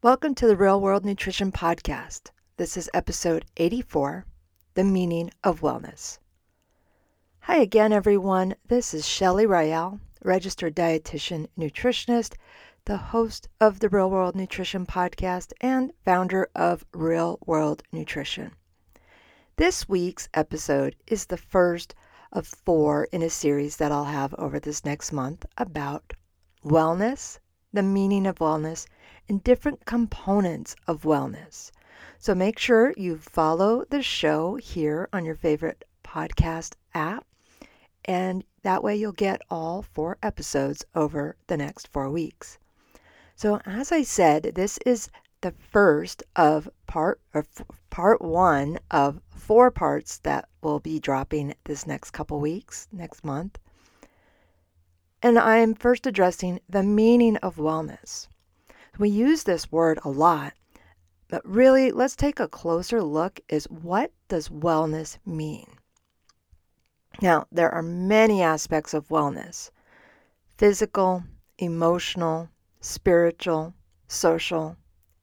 Welcome to the Real World Nutrition Podcast. This is episode 84 The Meaning of Wellness. Hi again, everyone. This is Shelley Rael, registered dietitian nutritionist, the host of the Real World Nutrition Podcast, and founder of Real World Nutrition. This week's episode is the first of four in a series that I'll have over this next month about wellness, the meaning of wellness, and different components of wellness. So make sure you follow the show here on your favorite podcast app, and that way you'll get all four episodes over the next four weeks. So, as I said, this is the first of part part one of four parts that will be dropping this next couple weeks, next month. And I am first addressing the meaning of wellness. We use this word a lot, but really let's take a closer look is what does wellness mean? Now, there are many aspects of wellness. Physical, emotional, spiritual, social,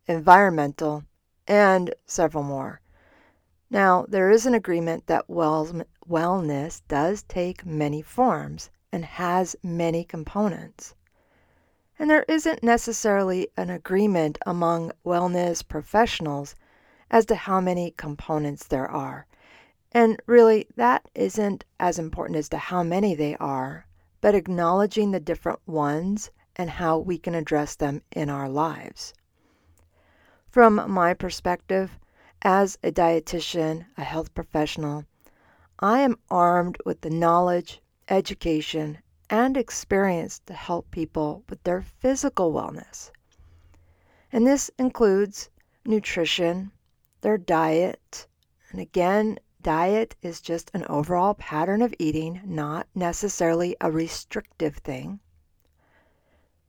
environmental, and several more. Now, there is an agreement that wellness does take many forms and has many components. And there isn't necessarily an agreement among wellness professionals as to how many components there are. And really, that isn't as important as to how many they are, but acknowledging the different ones and how we can address them in our lives. From my perspective, as a dietitian, a health professional, I am armed with the knowledge, education, and experience to help people with their physical wellness. And this includes nutrition, their diet, and again, diet is just an overall pattern of eating, not necessarily a restrictive thing.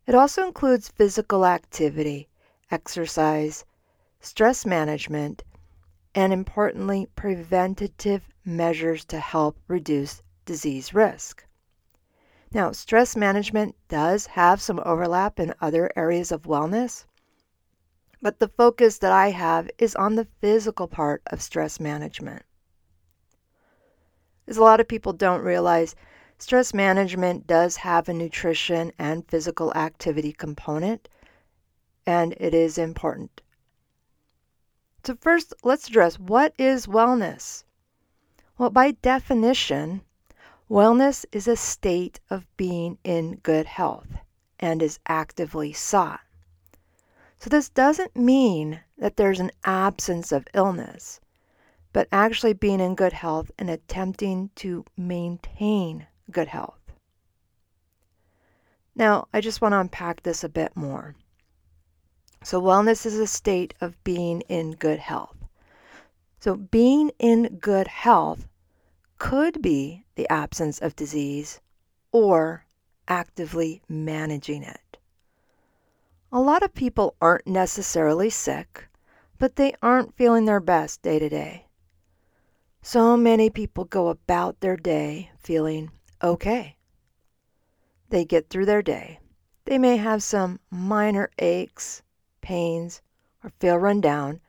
It also includes physical activity, exercise, stress management, and importantly, preventative measures to help reduce disease risk. Now, stress management does have some overlap in other areas of wellness, but the focus that I have is on the physical part of stress management. As a lot of people don't realize, stress management does have a nutrition and physical activity component, and it is important. So, first, let's address what is wellness? Well, by definition, Wellness is a state of being in good health and is actively sought. So, this doesn't mean that there's an absence of illness, but actually being in good health and attempting to maintain good health. Now, I just want to unpack this a bit more. So, wellness is a state of being in good health. So, being in good health could be the absence of disease or actively managing it. A lot of people aren't necessarily sick, but they aren't feeling their best day to day. So many people go about their day feeling okay. They get through their day. They may have some minor aches, pains, or feel run down,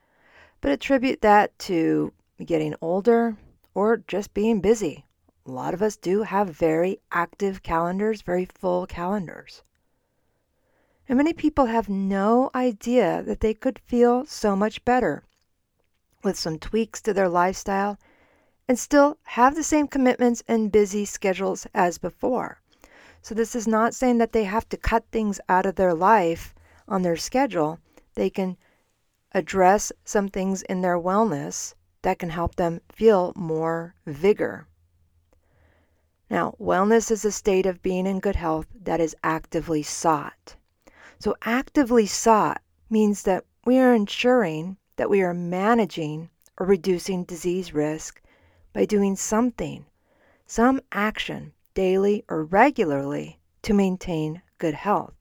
but attribute that to getting older, or just being busy. A lot of us do have very active calendars, very full calendars. And many people have no idea that they could feel so much better with some tweaks to their lifestyle and still have the same commitments and busy schedules as before. So, this is not saying that they have to cut things out of their life on their schedule. They can address some things in their wellness that can help them feel more vigor. Now, wellness is a state of being in good health that is actively sought. So, actively sought means that we are ensuring that we are managing or reducing disease risk by doing something, some action, daily or regularly, to maintain good health.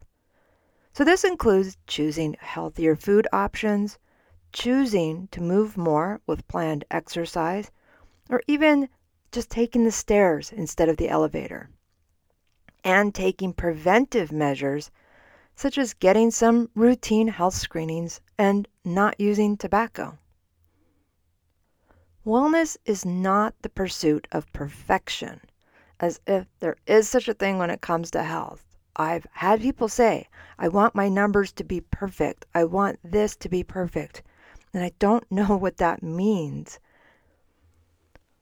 So, this includes choosing healthier food options, choosing to move more with planned exercise, or even just taking the stairs instead of the elevator, and taking preventive measures such as getting some routine health screenings and not using tobacco. Wellness is not the pursuit of perfection, as if there is such a thing when it comes to health. I've had people say, I want my numbers to be perfect. I want this to be perfect. And I don't know what that means.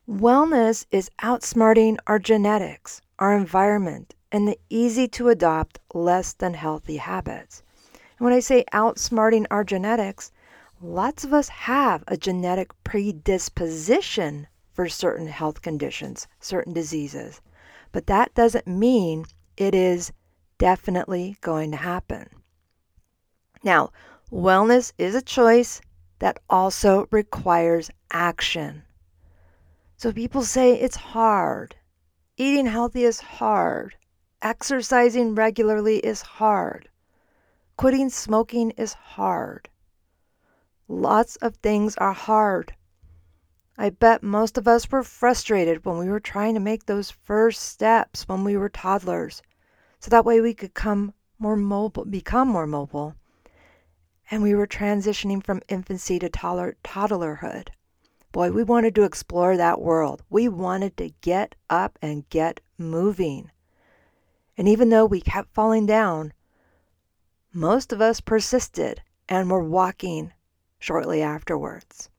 Wellness is outsmarting our genetics, our environment, and the easy to adopt less than healthy habits. And when I say outsmarting our genetics, lots of us have a genetic predisposition for certain health conditions, certain diseases. But that doesn't mean it is definitely going to happen. Now, wellness is a choice that also requires action. So people say it's hard. Eating healthy is hard. Exercising regularly is hard. Quitting smoking is hard. Lots of things are hard. I bet most of us were frustrated when we were trying to make those first steps when we were toddlers. So that way we could come more mobile, become more mobile. And we were transitioning from infancy to toddler, toddlerhood. Boy, we wanted to explore that world. We wanted to get up and get moving. And even though we kept falling down, most of us persisted and were walking shortly afterwards.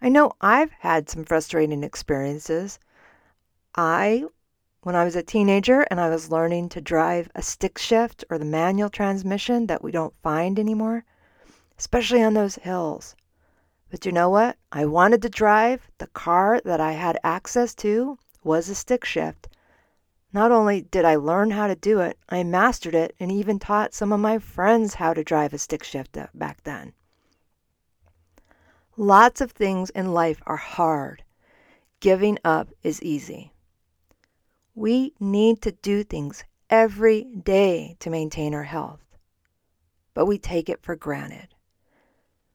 I know I've had some frustrating experiences. I, when I was a teenager and I was learning to drive a stick shift or the manual transmission that we don't find anymore, especially on those hills. But you know what? I wanted to drive. The car that I had access to was a stick shift. Not only did I learn how to do it, I mastered it and even taught some of my friends how to drive a stick shift uh, back then. Lots of things in life are hard. Giving up is easy. We need to do things every day to maintain our health, but we take it for granted.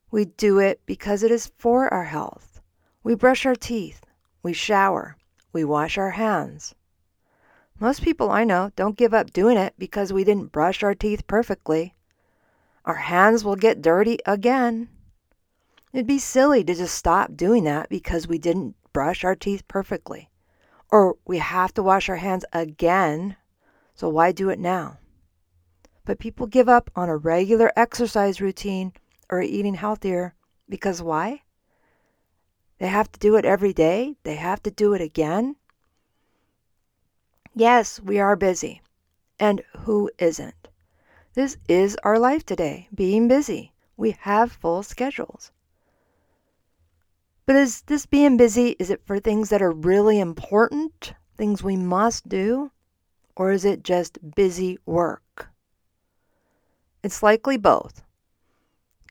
We do it because it is for our health. We brush our teeth, we shower, we wash our hands. Most people I know don't give up doing it because we didn't brush our teeth perfectly. Our hands will get dirty again. It'd be silly to just stop doing that because we didn't brush our teeth perfectly. Or we have to wash our hands again, so why do it now? But people give up on a regular exercise routine or eating healthier because why? They have to do it every day? They have to do it again? Yes, we are busy. And who isn't? This is our life today, being busy. We have full schedules. But is this being busy, is it for things that are really important, things we must do? Or is it just busy work? It's likely both.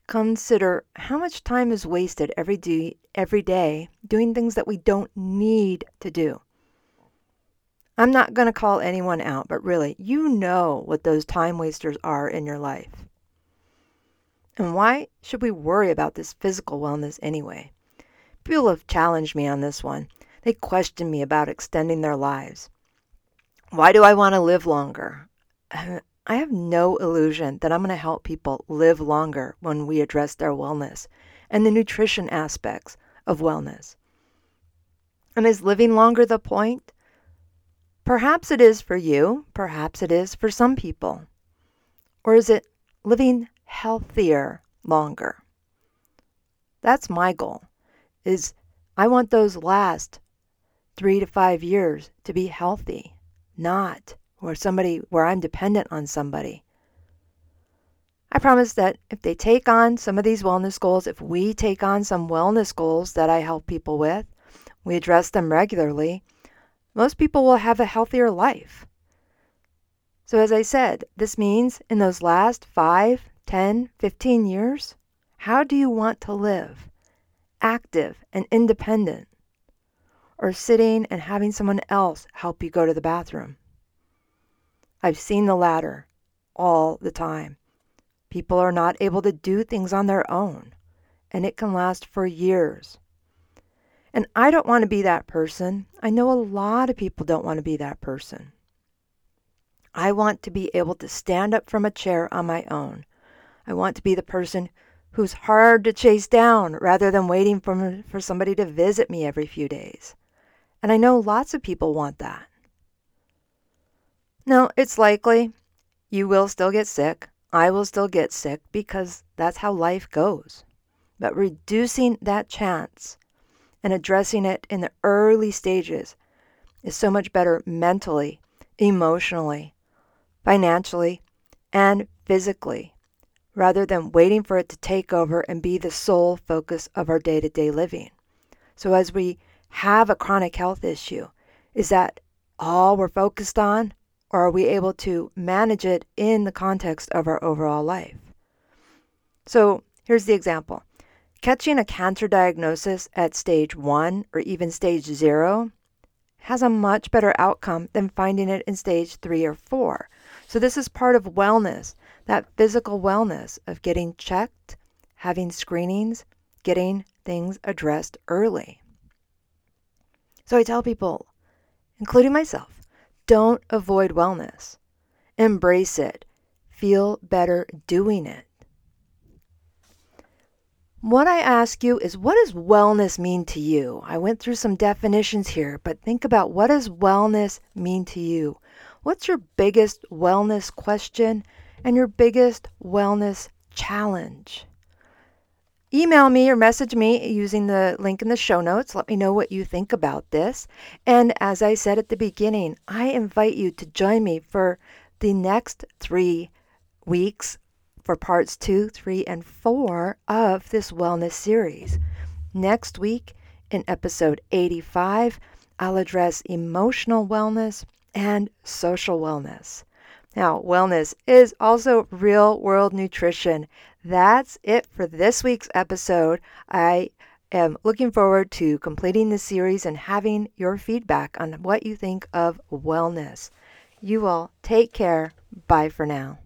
Consider how much time is wasted every day, every day doing things that we don't need to do. I'm not going to call anyone out, but really, you know what those time wasters are in your life. And why should we worry about this physical wellness anyway? People have challenged me on this one. They question me about extending their lives. Why do I want to live longer? I have no illusion that I'm going to help people live longer when we address their wellness and the nutrition aspects of wellness. And is living longer the point? Perhaps it is for you, perhaps it is for some people. Or is it living healthier longer? That's my goal is I want those last three to five years to be healthy, not where somebody where I'm dependent on somebody. I promise that if they take on some of these wellness goals, if we take on some wellness goals that I help people with, we address them regularly, most people will have a healthier life. So, as I said, this means in those last 5, 10, 15 years, how do you want to live? active and independent, or sitting and having someone else help you go to the bathroom. I've seen the latter all the time. People are not able to do things on their own, and it can last for years. And I don't want to be that person. I know a lot of people don't want to be that person. I want to be able to stand up from a chair on my own. I want to be the person who's hard to chase down rather than waiting for, for somebody to visit me every few days. And I know lots of people want that. Now, it's likely you will still get sick. I will still get sick because that's how life goes. But reducing that chance and addressing it in the early stages is so much better mentally, emotionally, financially, and physically rather than waiting for it to take over and be the sole focus of our day to day living. So, as we have a chronic health issue, is that all we're focused on, or are we able to manage it in the context of our overall life? So, here's the example catching a cancer diagnosis at stage one or even stage zero has a much better outcome than finding it in stage three or four. So, this is part of wellness that physical wellness of getting checked, having screenings, getting things addressed early. So I tell people, including myself, don't avoid wellness. Embrace it. Feel better doing it. What I ask you is what does wellness mean to you? I went through some definitions here, but think about what does wellness mean to you? What's your biggest wellness question and your biggest wellness challenge. Email me or message me using the link in the show notes. Let me know what you think about this. And as I said at the beginning, I invite you to join me for the next three weeks for parts two, three, and four of this wellness series. Next week, in episode 85, I'll address emotional wellness and social wellness. Now, wellness is also real world nutrition. That's it for this week's episode. I am looking forward to completing the series and having your feedback on what you think of wellness. You all take care. Bye for now.